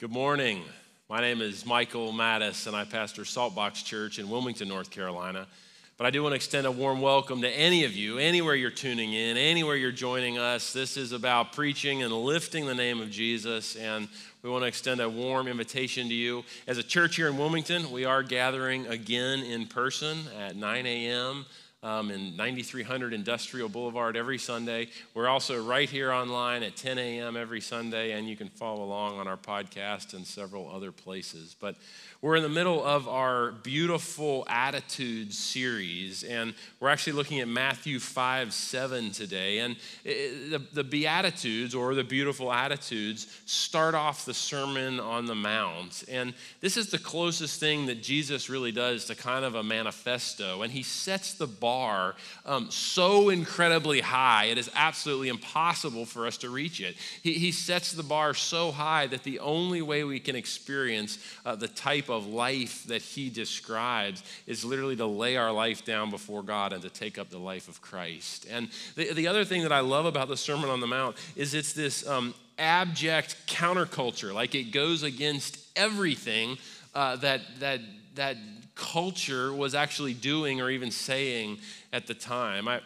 Good morning. My name is Michael Mattis, and I pastor Saltbox Church in Wilmington, North Carolina. But I do want to extend a warm welcome to any of you, anywhere you're tuning in, anywhere you're joining us. This is about preaching and lifting the name of Jesus, and we want to extend a warm invitation to you. As a church here in Wilmington, we are gathering again in person at 9 a.m um, in 9300 Industrial Boulevard every Sunday. We're also right here online at 10 a.m. every Sunday, and you can follow along on our podcast and several other places. But we're in the middle of our beautiful attitudes series, and we're actually looking at Matthew 5 7 today. And it, the, the Beatitudes, or the beautiful attitudes, start off the Sermon on the Mount. And this is the closest thing that Jesus really does to kind of a manifesto. And he sets the bar um, so incredibly high, it is absolutely impossible for us to reach it. He, he sets the bar so high that the only way we can experience uh, the type of of life that he describes is literally to lay our life down before God and to take up the life of Christ. And the, the other thing that I love about the Sermon on the Mount is it's this um, abject counterculture, like it goes against everything uh, that, that, that culture was actually doing or even saying at the time. I,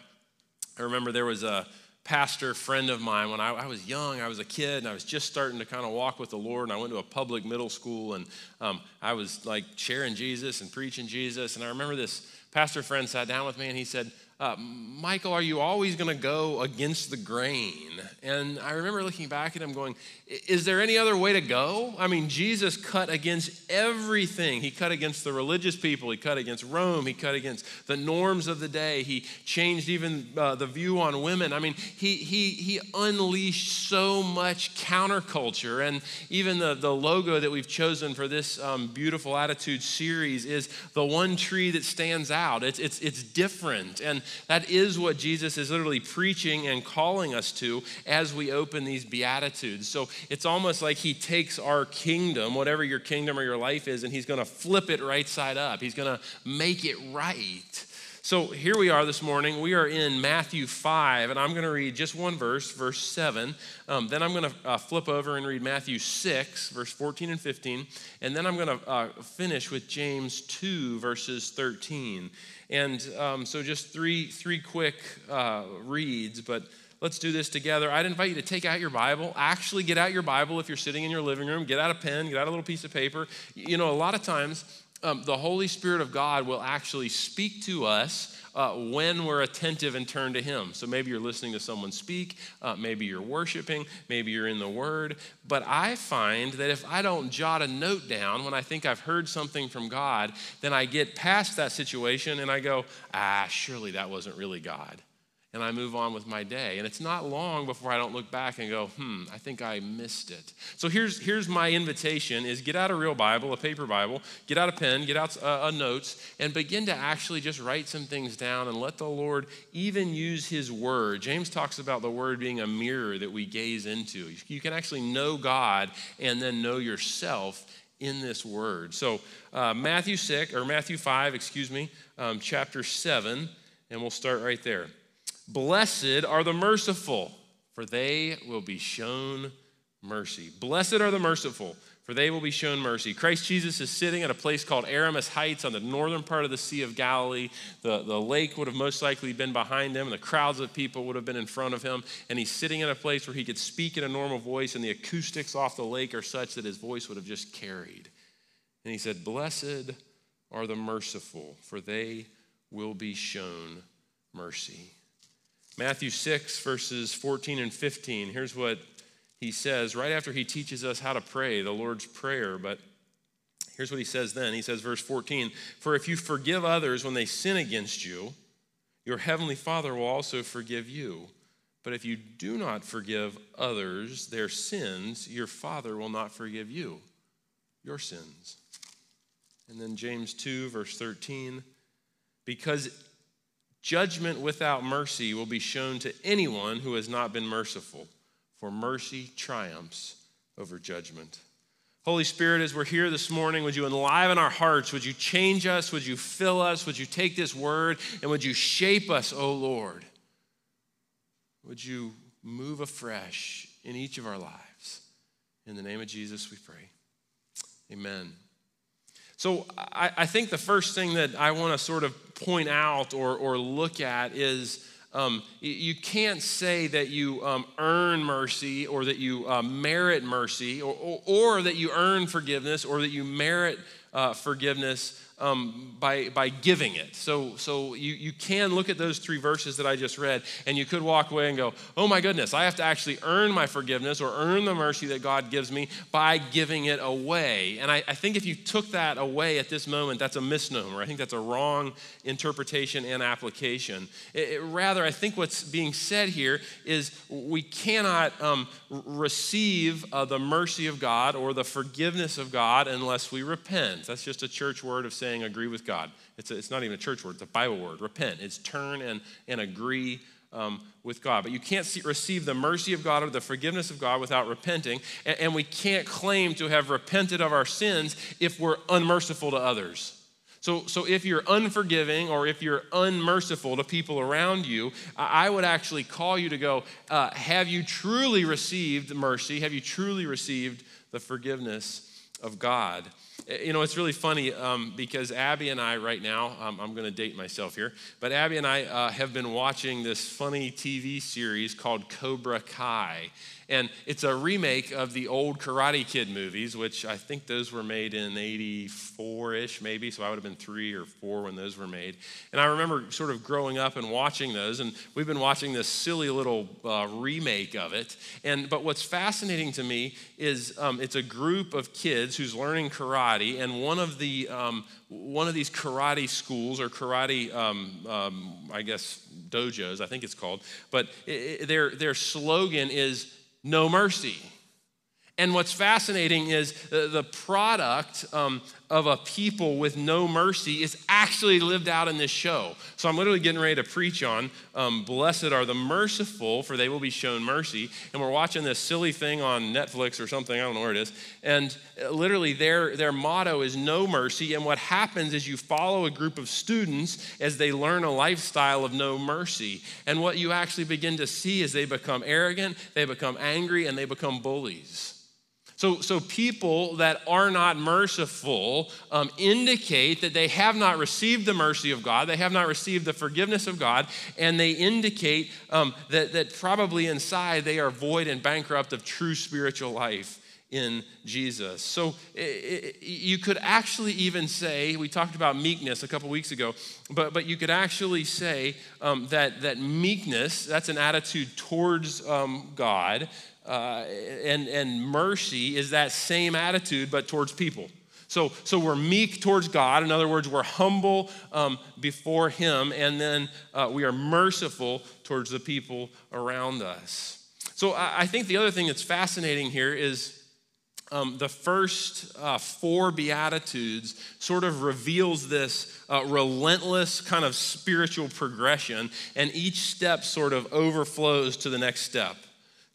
I remember there was a pastor friend of mine when I, I, was young i was a kid and i was just starting to kind of walk with the lord and i went to a public middle school and um, i was like sharing jesus and preaching jesus and i remember this pastor friend sat down with me and he said uh, Michael, are you always going to go against the grain? And I remember looking back at him going, Is there any other way to go? I mean, Jesus cut against everything. He cut against the religious people, he cut against Rome, he cut against the norms of the day, he changed even uh, the view on women. I mean, he, he, he unleashed so much counterculture. And even the, the logo that we've chosen for this um, beautiful attitude series is the one tree that stands out. It's, it's, it's different. And that is what Jesus is literally preaching and calling us to as we open these Beatitudes. So it's almost like he takes our kingdom, whatever your kingdom or your life is, and he's going to flip it right side up. He's going to make it right. So here we are this morning. We are in Matthew 5, and I'm going to read just one verse, verse 7. Um, then I'm going to uh, flip over and read Matthew 6, verse 14 and 15. And then I'm going to uh, finish with James 2, verses 13. And um, so just three, three quick uh, reads, but let's do this together. I'd invite you to take out your Bible. Actually, get out your Bible if you're sitting in your living room. Get out a pen, get out a little piece of paper. You know, a lot of times, um, the Holy Spirit of God will actually speak to us uh, when we're attentive and turn to Him. So maybe you're listening to someone speak, uh, maybe you're worshiping, maybe you're in the Word. But I find that if I don't jot a note down when I think I've heard something from God, then I get past that situation and I go, ah, surely that wasn't really God and I move on with my day. And it's not long before I don't look back and go, hmm, I think I missed it. So here's, here's my invitation is get out a real Bible, a paper Bible, get out a pen, get out a, a notes, and begin to actually just write some things down and let the Lord even use his word. James talks about the word being a mirror that we gaze into. You can actually know God and then know yourself in this word. So uh, Matthew 6, or Matthew 5, excuse me, um, chapter 7, and we'll start right there. Blessed are the merciful, for they will be shown mercy. Blessed are the merciful, for they will be shown mercy. Christ Jesus is sitting at a place called Aramis Heights on the northern part of the Sea of Galilee. The, the lake would have most likely been behind him, and the crowds of people would have been in front of him. And he's sitting in a place where he could speak in a normal voice, and the acoustics off the lake are such that his voice would have just carried. And he said, Blessed are the merciful, for they will be shown mercy. Matthew 6, verses 14 and 15. Here's what he says right after he teaches us how to pray, the Lord's Prayer. But here's what he says then. He says, verse 14 For if you forgive others when they sin against you, your heavenly Father will also forgive you. But if you do not forgive others their sins, your Father will not forgive you your sins. And then James 2, verse 13. Because Judgment without mercy will be shown to anyone who has not been merciful, for mercy triumphs over judgment. Holy Spirit, as we're here this morning, would you enliven our hearts? Would you change us? Would you fill us? Would you take this word and would you shape us, O oh Lord? Would you move afresh in each of our lives? In the name of Jesus, we pray. Amen. So I, I think the first thing that I want to sort of point out or, or look at is um, you can't say that you um, earn mercy or that you uh, merit mercy or, or, or, that you earn forgiveness or that you merit uh, forgiveness um, by, by giving it. So, so you, you can look at those three verses that I just read, and you could walk away and go, oh my goodness, I have to actually earn my forgiveness or earn the mercy that God gives me by giving it away. And I, I think if you took that away at this moment, that's a misnomer. I think that's a wrong interpretation and application. It, it, rather, I think what's being said here is we cannot um, receive uh, the mercy of God or the forgiveness of God unless we repent. That's just a church word of saying, saying agree with God. It's, a, it's not even a church word, it's a Bible word. Repent. It's turn and, and agree um, with God. But you can't see, receive the mercy of God or the forgiveness of God without repenting. And, and we can't claim to have repented of our sins if we're unmerciful to others. So, so if you're unforgiving or if you're unmerciful to people around you, I would actually call you to go, uh, have you truly received mercy? Have you truly received the forgiveness of God? You know, it's really funny um, because Abby and I, right now, um, I'm going to date myself here, but Abby and I uh, have been watching this funny TV series called Cobra Kai. And it's a remake of the old Karate Kid movies, which I think those were made in 84 ish, maybe. So I would have been three or four when those were made. And I remember sort of growing up and watching those. And we've been watching this silly little uh, remake of it. And, but what's fascinating to me is um, it's a group of kids who's learning karate. And one of the um, one of these karate schools or karate, um, um, I guess, dojos, I think it's called, but it, it, their, their slogan is no mercy. And what's fascinating is the, product um, of a people with no mercy is actually lived out in this show. So I'm literally getting ready to preach on um, Blessed are the merciful, for they will be shown mercy. And we're watching this silly thing on Netflix or something, I don't know where it is. And uh, literally, their, their motto is no mercy. And what happens is you follow a group of students as they learn a lifestyle of no mercy. And what you actually begin to see is they become arrogant, they become angry, and they become bullies. So, so people that are not merciful um, indicate that they have not received the mercy of God, they have not received the forgiveness of God, and they indicate um, that, that probably inside they are void and bankrupt of true spiritual life in Jesus. So it, it, you could actually even say, we talked about meekness a couple weeks ago, but, but you could actually say um, that, that meekness, that's an attitude towards um, God, uh, and, and mercy is that same attitude, but towards people. So, so we're meek towards God. In other words, we're humble um, before Him, and then uh, we are merciful towards the people around us. So I, I think the other thing that's fascinating here is um, the first uh, four Beatitudes sort of reveals this uh, relentless kind of spiritual progression, and each step sort of overflows to the next step.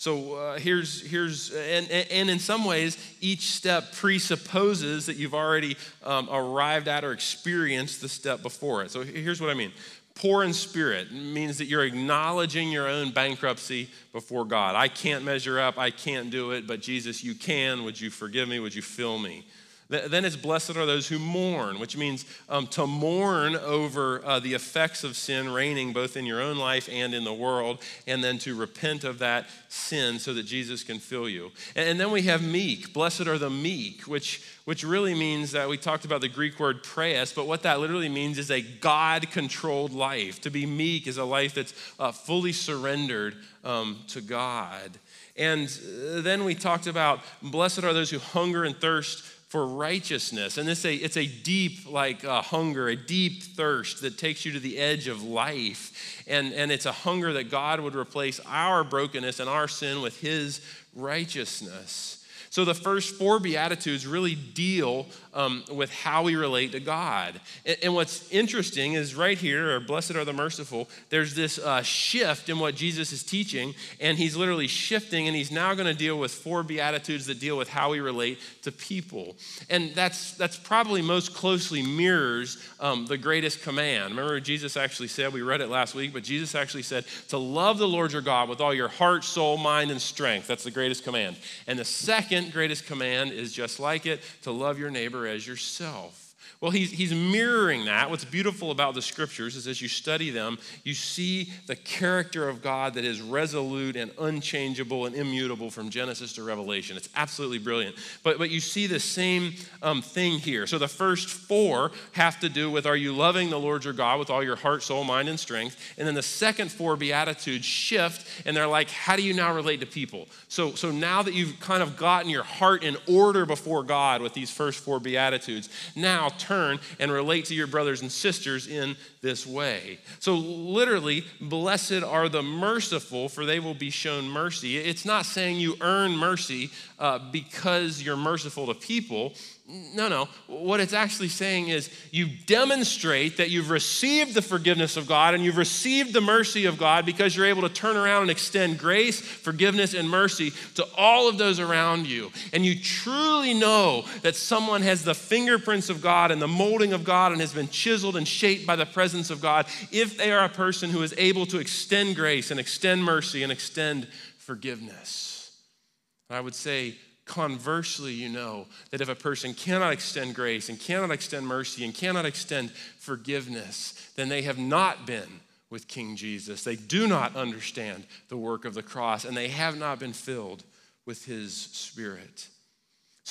So uh, here's, here's and, and in some ways, each step presupposes that you've already um, arrived at or experienced the step before it. So here's what I mean poor in spirit means that you're acknowledging your own bankruptcy before God. I can't measure up, I can't do it, but Jesus, you can. Would you forgive me? Would you fill me? Then it's blessed are those who mourn, which means um, to mourn over uh, the effects of sin reigning both in your own life and in the world, and then to repent of that sin so that Jesus can fill you. And, then we have meek. Blessed are the meek, which, which really means that we talked about the Greek word praeus, but what that literally means is a God controlled life. To be meek is a life that's uh, fully surrendered um, to God. And uh, then we talked about blessed are those who hunger and thirst for righteousness. And it's a, it's a deep, like, uh, hunger, a deep thirst that takes you to the edge of life. And, and it's a hunger that God would replace our brokenness and our sin with His righteousness. So the first four Beatitudes really deal um, with how we relate to God. And, and, what's interesting is right here, or blessed are the merciful, there's this uh, shift in what Jesus is teaching, and he's literally shifting, and he's now going to deal with four Beatitudes that deal with how we relate to people. And that's, that's probably most closely mirrors um, the greatest command. Remember, Jesus actually said, we read it last week, but Jesus actually said to love the Lord your God with all your heart, soul, mind, and strength. That's the greatest command. And the second second greatest command is just like it to love your neighbor as yourself. Well, he's, he's mirroring that. What's beautiful about the scriptures is as you study them, you see the character of God that is resolute and unchangeable and immutable from Genesis to Revelation. It's absolutely brilliant. But, but you see the same um, thing here. So the first four have to do with are you loving the Lord your God with all your heart, soul, mind, and strength? And then the second four Beatitudes shift, and they're like, how do you now relate to people? So, so now that you've kind of gotten your heart in order before God with these first four Beatitudes, now turn turn and relate to your brothers and sisters in this way. So, literally, blessed are the merciful, for they will be shown mercy. It's not saying you earn mercy uh, because you're merciful to people. No, no. What it's actually saying is you demonstrate that you've received the forgiveness of God and you've received the mercy of God because you're able to turn around and extend grace, forgiveness, and mercy to all of those around you. And you truly know that someone has the fingerprints of God and the molding of God and has been chiseled and shaped by the presence of God if they are a person who is able to extend grace and extend mercy and extend forgiveness. I would say, Conversely, you know that if a person cannot extend grace and cannot extend mercy and cannot extend forgiveness, then they have not been with King Jesus. They do not understand the work of the cross and they have not been filled with his spirit.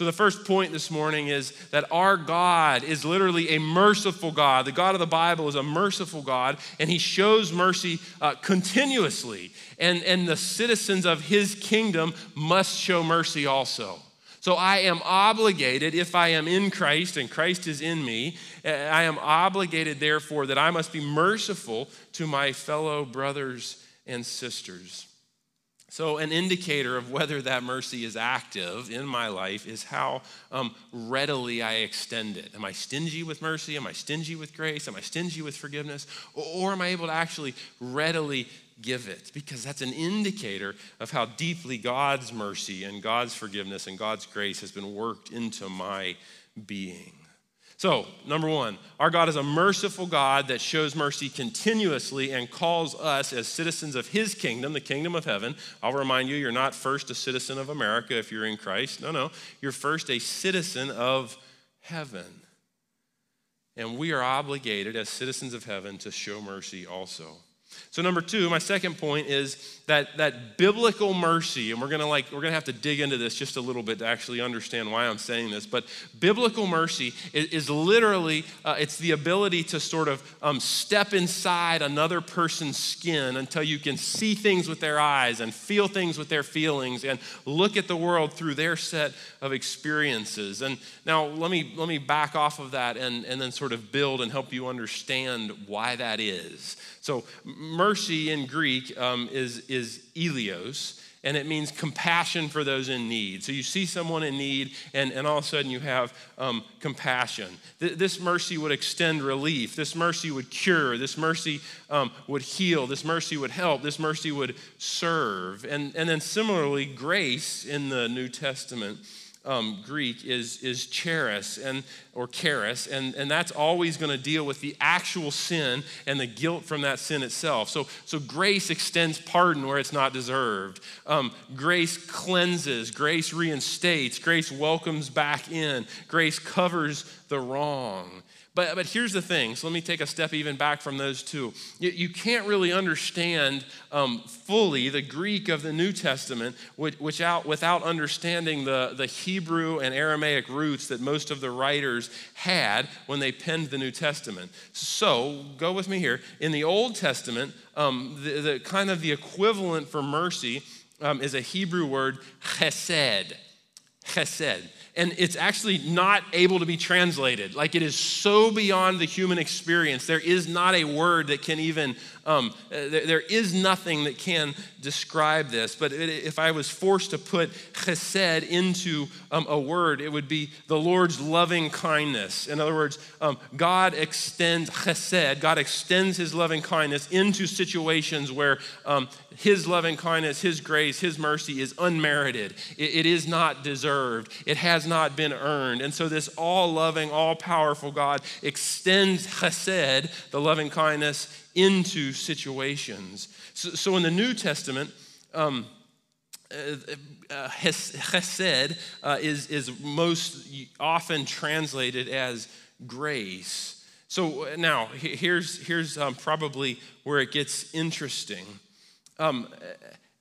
So, the first point this morning is that our God is literally a merciful God. The God of the Bible is a merciful God, and He shows mercy uh, continuously. And, and the citizens of His kingdom must show mercy also. So, I am obligated, if I am in Christ and Christ is in me, uh, I am obligated, therefore, that I must be merciful to my fellow brothers and sisters. So, an indicator of whether that mercy is active in my life is how um, readily I extend it. Am I stingy with mercy? Am I stingy with grace? Am I stingy with forgiveness? Or, or am I able to actually readily give it? Because that's an indicator of how deeply God's mercy and God's forgiveness and God's grace has been worked into my being. So, number one, our God is a merciful God that shows mercy continuously and calls us as citizens of His kingdom, the kingdom of heaven. I'll remind you, you're not first a citizen of America if you're in Christ. No, no. You're first a citizen of heaven. And we are obligated as citizens of heaven to show mercy also. So number two, my second point is that, that biblical mercy, and we're gonna like we're gonna have to dig into this just a little bit to actually understand why I'm saying this. But biblical mercy is, is literally uh, it's the ability to sort of um, step inside another person's skin until you can see things with their eyes and feel things with their feelings and look at the world through their set of experiences. And now let me let me back off of that and, and then sort of build and help you understand why that is. So, mercy in Greek um, is, is eleos, and it means compassion for those in need. So, you see someone in need, and, and all of a sudden you have um, compassion. Th- this mercy would extend relief. This mercy would cure. This mercy um, would heal. This mercy would help. This mercy would serve. And, and then, similarly, grace in the New Testament um, Greek is, is charis and, or charis, and, and that's always going to deal with the actual sin and the guilt from that sin itself. So, so grace extends pardon where it's not deserved. Um, grace cleanses, grace reinstates, grace welcomes back in, grace covers the wrong. But, but here's the thing. So let me take a step even back from those two. You, you can't really understand um, fully the Greek of the New Testament without, without understanding the, the Hebrew and Aramaic roots that most of the writers had when they penned the New Testament. So go with me here. In the Old Testament, um, the, the, kind of the equivalent for mercy um, is a Hebrew word, chesed. Chesed and it's actually not able to be translated. Like it is so beyond the human experience. There is not a word that can even, um, uh, there is nothing that can describe this. But if I was forced to put chesed into um, a word, it would be the Lord's loving kindness. In other words, um, God extends chesed, God extends his loving kindness into situations where um, his loving kindness, his grace, his mercy is unmerited. it, it is not deserved. It has not been earned. And so, this all loving, all powerful God extends chesed, the loving kindness, into situations. So, so in the New Testament, um, uh, chesed uh, is, is most often translated as grace. So uh, now, here's, here's um, probably where it gets interesting. Um,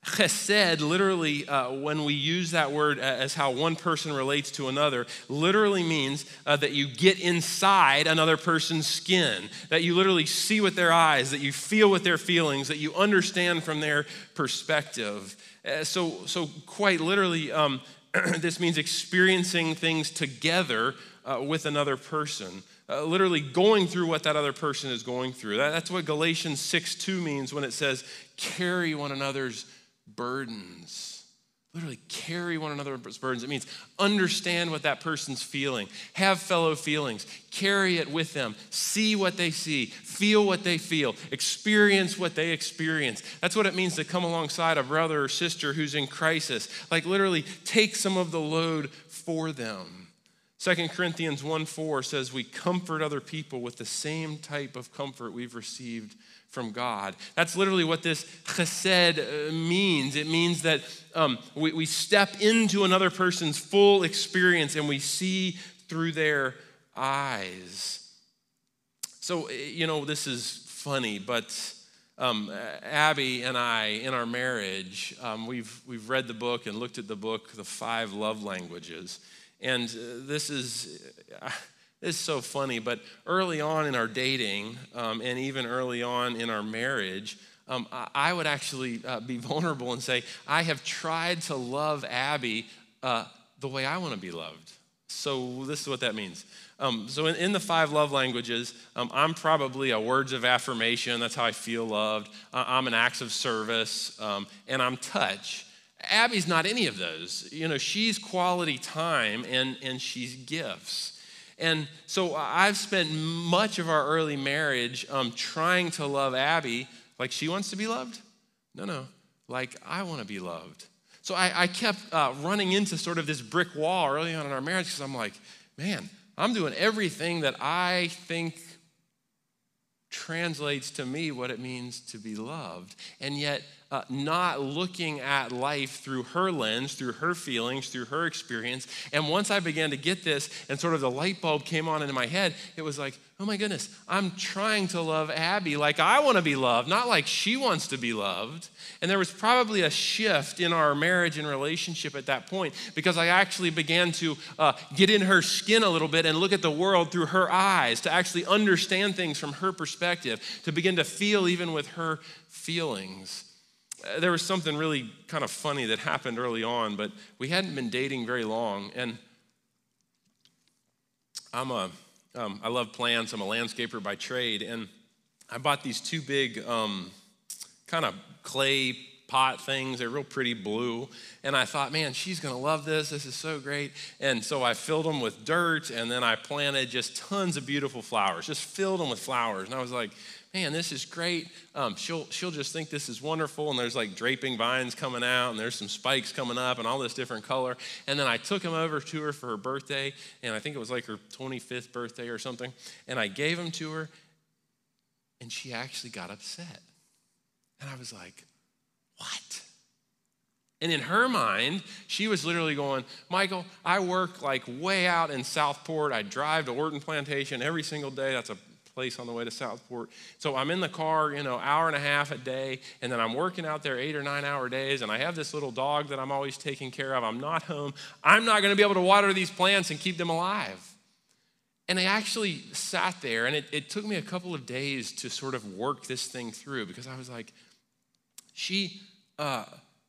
Chesed, literally, uh, when we use that word as how one person relates to another, literally means uh, that you get inside another person's skin, that you literally see with their eyes, that you feel with their feelings, that you understand from their perspective. Uh, so, so, quite literally, um, this means experiencing things together uh, with another person. Uh, literally going through what that other person is going through. That, that's what Galatians 6 2 means when it says, carry one another's burdens. Literally carry one another's burdens. It means understand what that person's feeling, have fellow feelings, carry it with them, see what they see, feel what they feel, experience what they experience. That's what it means to come alongside a brother or sister who's in crisis. Like literally take some of the load for them. 2 Corinthians 1 4 says, We comfort other people with the same type of comfort we've received from God. That's literally what this chesed uh, means. It means that um, we, we step into another person's full experience and we see through their eyes. So, uh, you know, this is funny, but um, Abby and I, in our marriage, um, we've, we've read the book and looked at the book, The Five Love Languages. And uh, this is. Uh, it's so funny, but early on in our dating, um, and even early on in our marriage, um, I would actually uh, be vulnerable and say, I have tried to love Abby uh, the way I want to be loved. So, this is what that means. Um, so, in, in, the five love languages, um, I'm probably a words of affirmation. That's how I feel loved. I'm an acts of service, um, and I'm touch. Abby's not any of those. You know, she's quality time and, and she's gifts. And so I've spent much of our early marriage um, trying to love Abby like she wants to be loved. No, no, like I want to be loved. So I, I kept uh, running into sort of this brick wall early on in our marriage because I'm like, man, I'm doing everything that I think translates to me what it means to be loved. And yet, uh, not looking at life through her lens, through her feelings, through her experience. And once I began to get this and sort of the light bulb came on into my head, it was like, oh my goodness, I'm trying to love Abby like I want to be loved, not like she wants to be loved. And there was probably a shift in our marriage and relationship at that point because I actually began to uh, get in her skin a little bit and look at the world through her eyes, to actually understand things from her perspective, to begin to feel even with her feelings. Uh, there was something really kind of funny that happened early on, but we hadn't been dating very long. And I'm a, um, I love plants. I'm a landscaper by trade. And I bought these two big um, kind of clay pot things. They're real pretty blue. And I thought, man, she's going to love this. This is so great. And so I filled them with dirt and then I planted just tons of beautiful flowers, just filled them with flowers. And I was like, man, this is great. Um, she'll, she'll just think this is wonderful. And there's like draping vines coming out, and there's some spikes coming up, and all this different color. And then I took him over to her for her birthday, and I think it was like her 25th birthday or something. And I gave them to her, and she actually got upset. And I was like, what? And in her mind, she was literally going, Michael, I work like way out in Southport. I drive to Orton Plantation every single day. That's a place on the way to Southport. So I'm in the car, you know, hour and a half a day, and then I'm working out there eight or nine hour days, and I have this little dog that I'm always taking care of. I'm not home. I'm not going to be able to water these plants and keep them alive. And I actually sat there, and it, it took me a couple of days to sort of work this thing through because I was like, she, uh,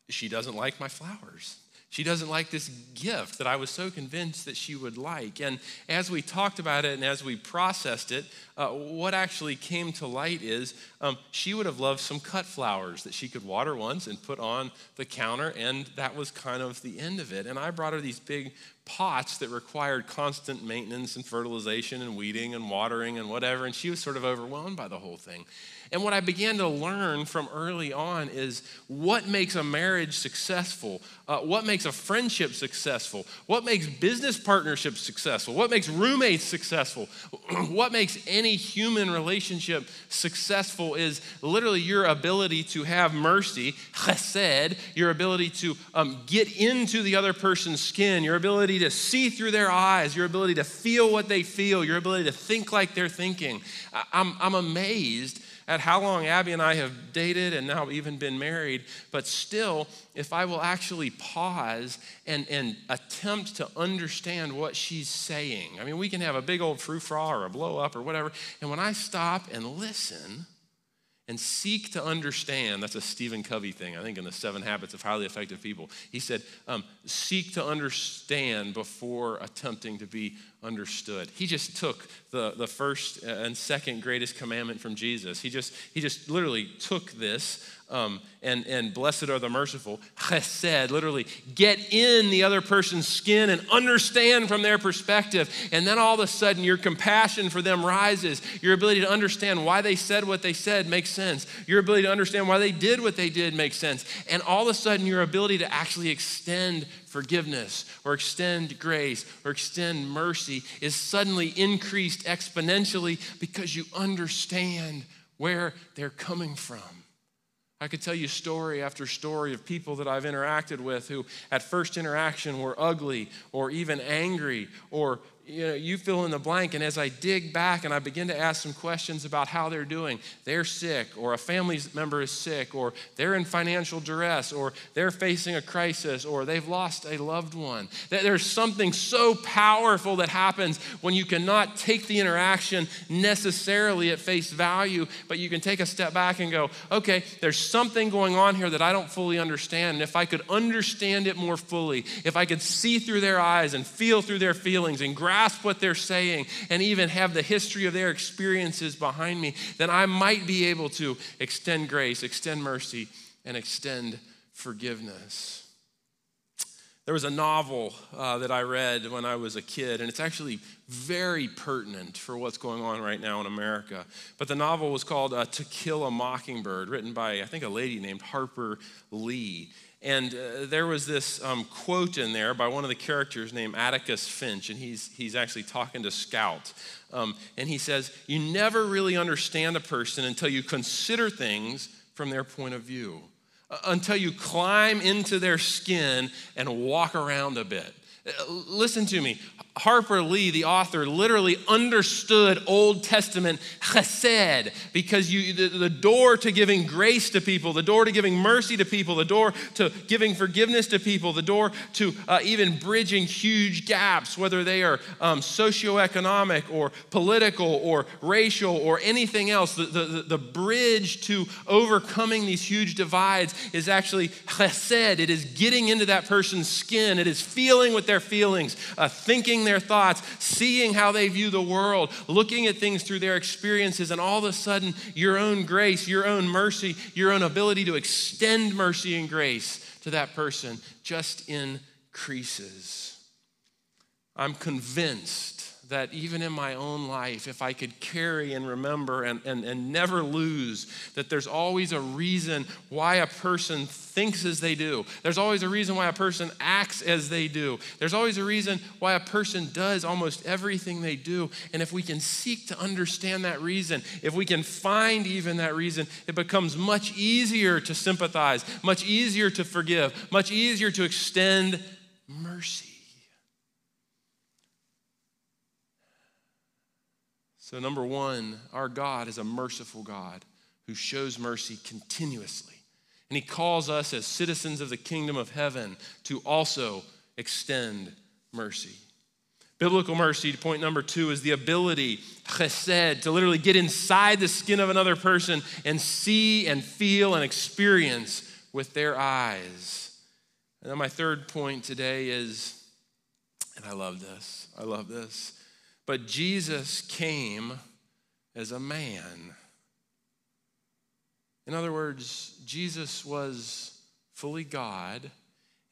she doesn't like my flowers. She doesn't like this gift that I was so convinced that she would like. And as we talked about it and as we processed it, uh, what actually came to light is um, she would have loved some cut flowers that she could water once and put on the counter, and that was kind of the end of it. And I brought her these big pots that required constant maintenance and fertilization and weeding and watering and whatever. And she was sort of overwhelmed by the whole thing. And what I began to learn from early on is what makes a marriage successful, uh, what makes a friendship successful, what makes business partnerships successful, what makes roommates successful, what makes any human relationship successful is literally your ability to have mercy, chesed, your ability to um, get into the other person's skin, your ability to see through their eyes, your ability to feel what they feel, your ability to think like they're thinking. I'm, I'm amazed at how long Abby and I have dated and now even been married, but still, if I will actually pause and, and attempt to understand what she's saying. I mean, we can have a big old frou-frou or a blow up or whatever, and when I stop and listen, and seek to understand. That's a Stephen Covey thing, I think, in the Seven Habits of Highly Effective People. He said, um, seek to understand before attempting to be understood. He just took the, the first and second greatest commandment from Jesus. He just, he just literally took this um, and, and blessed are the merciful, chesed, literally get in the other person's skin and understand from their perspective. And then all of a sudden, your compassion for them rises. Your ability to understand why they said what they said makes sense. Your ability to understand why they did what they did makes sense. And all of a sudden, your ability to actually extend forgiveness or extend grace or extend mercy is suddenly increased exponentially because you understand where they're coming from. I could tell you story after story of people that I've interacted with who, at first interaction, were ugly or even angry or you, know, you fill in the blank. And as I dig back and I begin to ask some questions about how they're doing, they're sick, or a family member is sick, or they're in financial duress, or they're facing a crisis, or they've lost a loved one. That there's something so powerful that happens when you cannot take the interaction necessarily at face value, but you can take a step back and go, okay, there's something going on here that I don't fully understand. And if I could understand it more fully, if I could see through their eyes and feel through their feelings and grasp grasp what they're saying and even have the history of their experiences behind me, then I might be able to extend grace, extend mercy, and extend forgiveness. There was a novel uh, that I read when I was a kid, and it's actually very pertinent for what's going on right now in America. But the novel was called uh, To Kill a Mockingbird, written by, I think, a lady named Harper Lee. And uh, there was this um, quote in there by one of the characters named Atticus Finch, and he's, he's actually talking to Scout. Um, and he says, You never really understand a person until you consider things from their point of view, uh, until you climb into their skin and walk around a bit. Uh, listen to me. Harper Lee, the author, literally understood Old Testament chesed because you, the, the, door to giving grace to people, the door to giving mercy to people, the door to giving forgiveness to people, the door to uh, even bridging huge gaps, whether they are um, socioeconomic or political or racial or anything else. The, the, the bridge to overcoming these huge divides is actually chesed. It is getting into that person's skin, it is feeling what their feelings, uh, thinking their thoughts, seeing how they view the world, looking at things through their experiences, and all of a sudden, your own grace, your own mercy, your own ability to extend mercy and grace to that person just increases. I'm convinced that even in my own life, if I could carry and remember and, and, and never lose, that there's always a reason why a person thinks as they do. There's always a reason why a person acts as they do. There's always a reason why a person does almost everything they do. And if we can seek to understand that reason, if we can find even that reason, it becomes much easier to sympathize, much easier to forgive, much easier to extend mercy. So, number one, our God is a merciful God who shows mercy continuously. And he calls us as citizens of the kingdom of heaven to also extend mercy. Biblical mercy, point number two, is the ability, chesed, to literally get inside the skin of another person and see and feel and experience with their eyes. And then my third point today is, and I love this, I love this, but Jesus came as a man. In other words, Jesus was fully God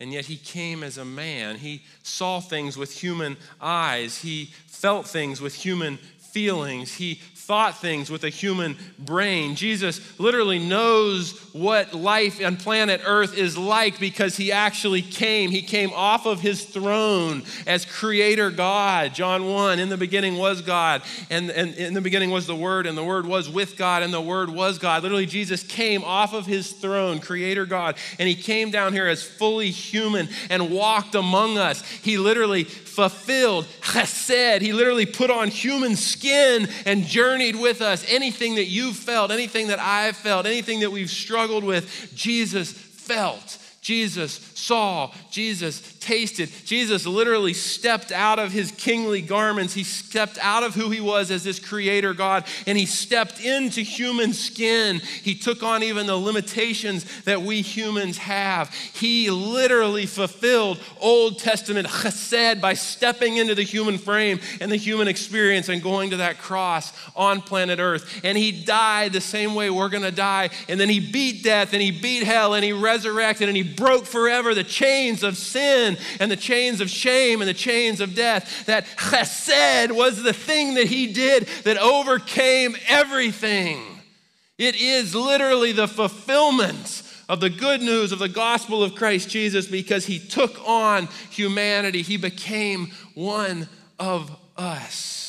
and yet he came as a man. He saw things with human eyes, he felt things with human feelings, he thought things with a human brain. Jesus literally knows what life on planet Earth is like because he actually came. He came off of his throne as creator God. John 1 In the beginning was God, and, and in the beginning was the Word, and the Word was with God, and the Word was God. Literally, Jesus came off of his throne, creator God, and he came down here as fully human and walked among us. He literally fulfilled chesed. He literally put on human skin and journeyed with us. Anything that you've felt, anything that I've felt, anything that we've struggled with, Jesus felt. Jesus saw, Jesus tasted. Jesus literally stepped out of his kingly garments. He stepped out of who he was as this creator God and he stepped into human skin. He took on even the limitations that we humans have. He literally fulfilled Old Testament chesed by stepping into the human frame and the human experience and going to that cross on planet Earth. And he died the same way we're going to die. And then he beat death and he beat hell and he resurrected and he broke forever the chains of sin and the chains of shame and the chains of death. That chesed was the thing that he did that overcame everything. It is literally the fulfillment of the good news of the gospel of Christ Jesus because he took on humanity. He became one of us.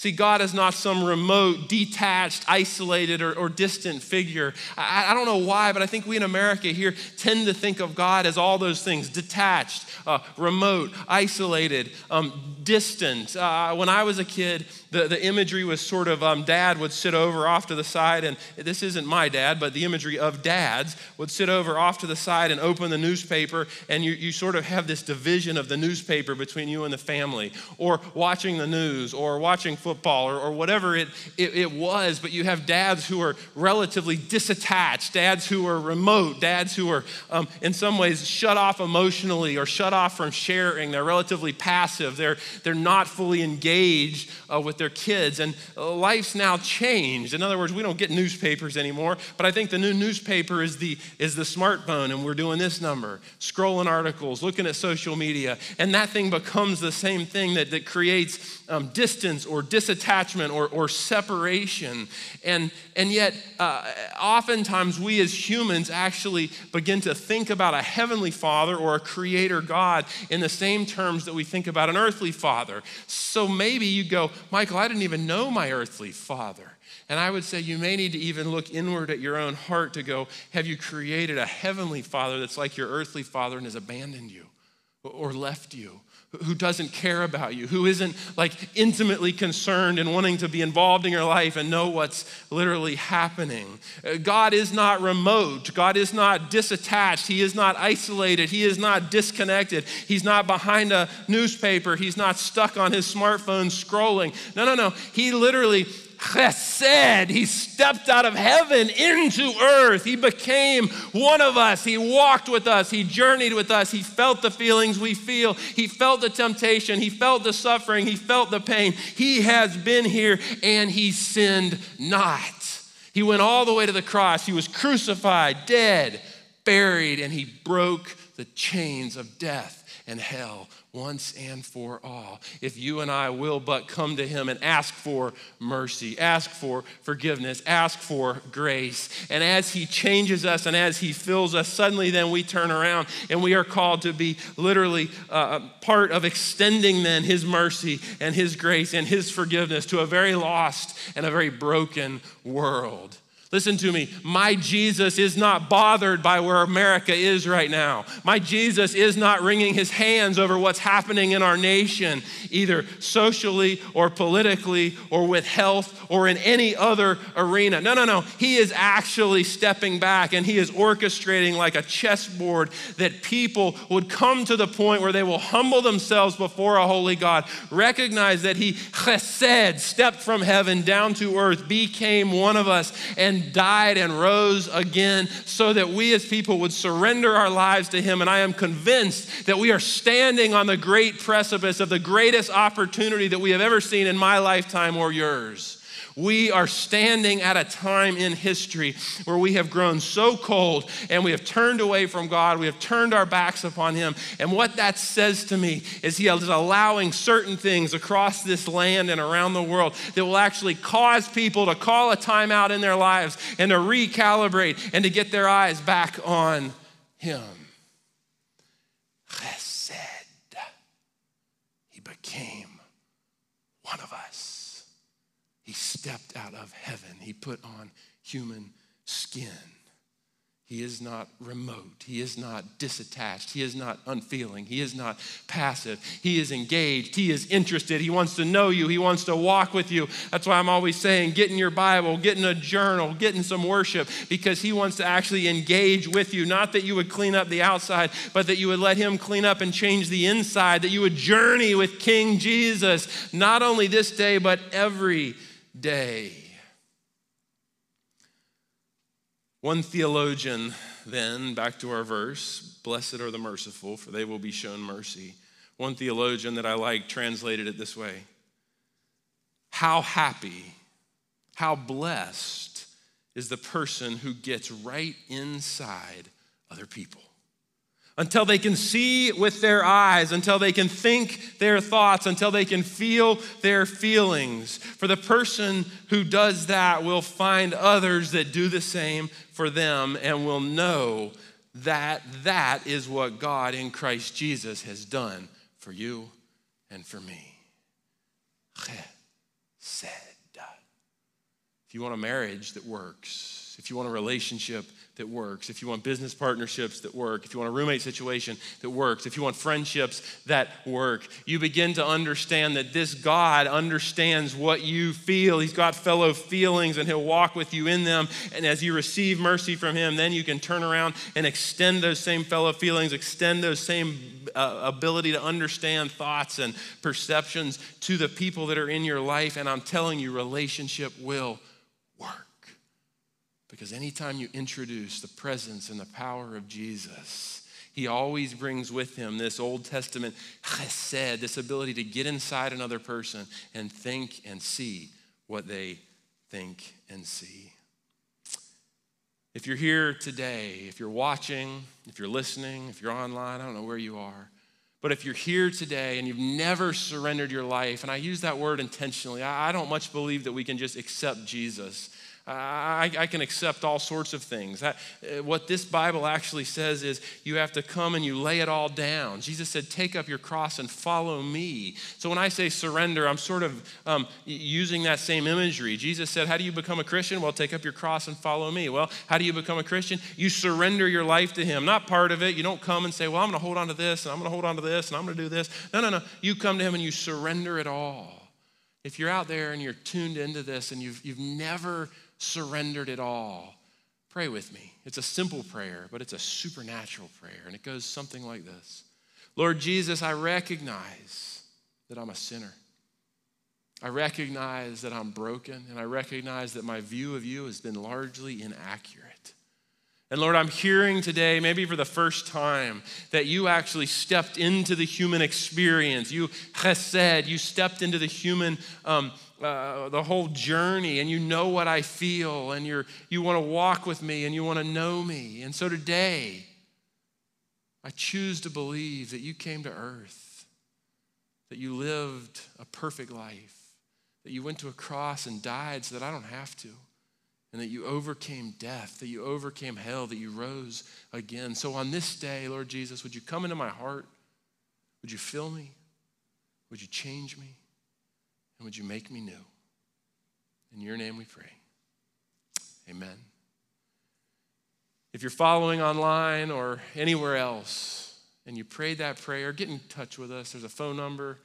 See, God is not some remote, detached, isolated, or, or distant figure. I, I, don't know why, but I think we in America here tend to think of God as all those things detached, uh, remote, isolated, um, distant. Uh, when I was a kid, the, the imagery was sort of um, dad would sit over off to the side, and this isn't my dad, but the imagery of dads would sit over off to the side and open the newspaper, and you, you sort of have this division of the newspaper between you and the family, or watching the news, or watching football, or, or whatever it, it, it was. But you have dads who are relatively disattached, dads who are remote, dads who are um, in some ways shut off emotionally or shut off from sharing. They're relatively passive, they're, they're not fully engaged uh, with their kids. And uh, life's now changed. In other words, we don't get newspapers anymore, but I think the new newspaper is the, is the smartphone, and we're doing this number, scrolling articles, looking at social media, and that thing becomes the same thing that, that creates um, distance or disattachment or, or separation. And, and yet, uh, oftentimes we as humans actually begin to think about a heavenly father or a creator God in the same terms that we think about an earthly father. So maybe you go, I didn't even know my earthly father. And I would say you may need to even look inward at your own heart to go, have you created a heavenly father that's like your earthly father and has abandoned you or left you? Who doesn't care about you, who isn't like intimately concerned and wanting to be involved in your life and know what's literally happening. Uh, God is not remote. God is not disattached. He is not isolated. He is not disconnected. He's not behind a newspaper. He's not stuck on his smartphone scrolling. No, no, no. He literally chesed. He stepped out of heaven into earth. He became one of us. He walked with us. He journeyed with us. He felt the feelings we feel. He felt the temptation. He felt the suffering. He felt the pain. He has been here and he sinned not. He went all the way to the cross. He was crucified, dead, buried, and he broke the chains of death and hell once and for all. If you and I will but come to Him and ask for mercy, ask for forgiveness, ask for grace. And as He changes us and as He fills us, suddenly then we turn around and we are called to be literally uh, part of extending then His mercy and His grace and His forgiveness to a very lost and a very broken world. Listen to me. My Jesus is not bothered by where America is right now. My Jesus is not wringing his hands over what's happening in our nation, either socially or politically or with health or in any other arena. No, no, no. He is actually stepping back and he is orchestrating like a chessboard that people would come to the point where they will humble themselves before a holy God, recognize that he chesed, stepped from heaven down to earth, became one of us, and died and rose again so that we as people would surrender our lives to Him. And I am convinced that we are standing on the great precipice of the greatest opportunity that we have ever seen in my lifetime or yours. We are standing at a time in history where we have grown so cold and we have turned away from God. We have turned our backs upon Him. And what that says to me is He is allowing certain things across this land and around the world that will actually cause people to call a timeout in their lives and to recalibrate and to get their eyes back on Him. Chesed. He became one of us. He stepped out of heaven. He put on human skin. He is not remote. He is not disattached. He is not unfeeling. He is not passive. He is engaged. He is interested. He wants to know you. He wants to walk with you. That's why I'm always saying get in your Bible, get in a journal, get in some worship, because He wants to actually engage with you. Not that you would clean up the outside, but that you would let Him clean up and change the inside, that you would journey with King Jesus, not only this day, but every day. One theologian, then, back to our verse, blessed are the merciful, for they will be shown mercy. One theologian that I like translated it this way How happy, how blessed is the person who gets right inside other people until they can see with their eyes, until they can think their thoughts, until they can feel their feelings. For the person who does that will find others that do the same for them and will know that that is what God in Christ Jesus has done for you and for me. If you want a marriage that works, if you want a relationship that works, if you want business partnerships that work, if you want a roommate situation that works, if you want friendships that work, you begin to understand that this God understands what you feel. He's got fellow feelings and He'll walk with you in them. And as you receive mercy from Him, then you can turn around and extend those same fellow feelings, extend those same uh, ability to understand thoughts and perceptions to the people that are in your life. And I'm telling you, relationship will. Because anytime you introduce the presence and the power of Jesus, he always brings with him this Old Testament chesed, this ability to get inside another person and think and see what they think and see. If you're here today, if you're watching, if you're listening, if you're online, I don't know where you are, but if you're here today and you've never surrendered your life, and I use that word intentionally, I don't much believe that we can just accept Jesus I, I, can accept all sorts of things. Uh, what this Bible actually says is you have to come and you lay it all down. Jesus said, Take up your cross and follow me. So when I say surrender, I'm sort of um, using that same imagery. Jesus said, How do you become a Christian? Well, take up your cross and follow me. Well, how do you become a Christian? You surrender your life to Him, not part of it. You don't come and say, Well, I'm going to hold on to this and I'm going to hold on to this and I'm going to do this. No, no, no. You come to Him and you surrender it all. If you're out there and you're tuned into this and you've, you've never surrendered it all. Pray with me. It's a simple prayer, but it's a supernatural prayer. And it goes something like this Lord Jesus, I recognize that I'm a sinner. I recognize that I'm broken, and I recognize that my view of you has been largely inaccurate. And Lord, I'm hearing today, maybe for the first time, that you actually stepped into the human experience. You chesed, you stepped into the human um, uh, the whole journey and you know what I feel and you're, you want to walk with me and you want to know me. And so today, I choose to believe that you came to earth, that you lived a perfect life, that you went to a cross and died so that I don't have to, and that you overcame death, that you overcame hell, that you rose again. So on this day, Lord Jesus, would you come into my heart? Would you fill me? Would you change me? And would you make me new? In your name we pray. Amen. If you're following online or anywhere else and you prayed that prayer, get in touch with us. There's a phone number,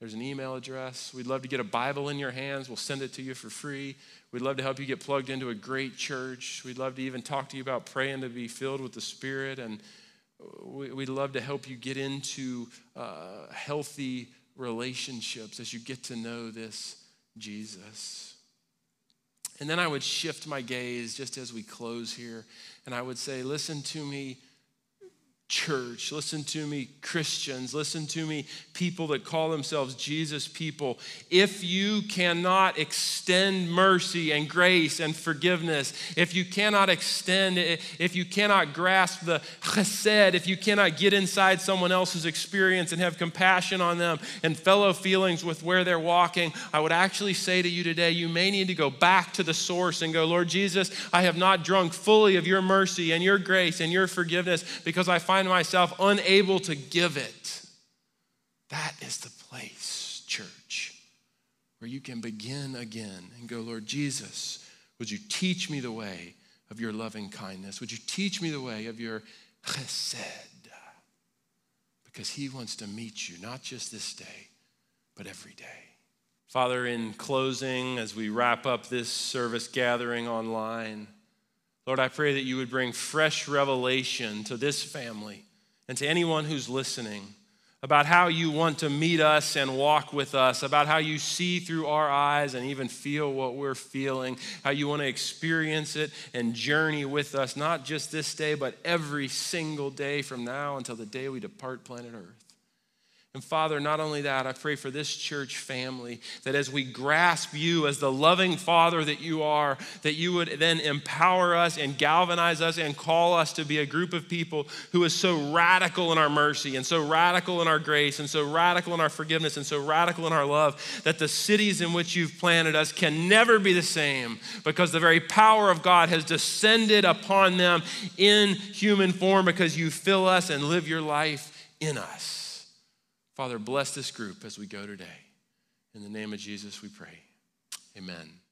there's an email address. We'd love to get a Bible in your hands. We'll send it to you for free. We'd love to help you get plugged into a great church. We'd love to even talk to you about praying to be filled with the Spirit. And we'd love to help you get into uh, healthy relationships as you get to know this Jesus. And then I would shift my gaze just as we close here, and I would say, Listen to me. Church. Listen to me, Christians. Listen to me, people that call themselves Jesus people. If you cannot extend mercy and grace and forgiveness, if you cannot extend, if you cannot grasp the chesed, if you cannot get inside someone else's experience and have compassion on them and fellow feelings with where they're walking, I would actually say to you today, you may need to go back to the source and go, Lord Jesus, I have not drunk fully of your mercy and your grace and your forgiveness because I find find myself unable to give it. That is the place, church, where you can begin again and go, Lord Jesus, would you teach me the way of your loving kindness? Would you teach me the way of your chesed? Because he wants to meet you, not just this day, but every day. Father, in closing, as we wrap up this service gathering online, Lord, I pray that you would bring fresh revelation to this family and to anyone who's listening about how you want to meet us and walk with us, about how you see through our eyes and even feel what we're feeling, how you want to experience it and journey with us, not just this day, but every single day from now until the day we depart planet Earth. And Father, not only that, I pray for this church family that as we grasp you as the loving Father that you are, that you would then empower us and galvanize us and call us to be a group of people who is so radical in our mercy and so radical in our grace and so radical in our forgiveness and so radical in our love that the cities in which you've planted us can never be the same because the very power of God has descended upon them in human form because you fill us and live your life in us. Father, bless this group as we go today. In the name of Jesus, we pray. Amen.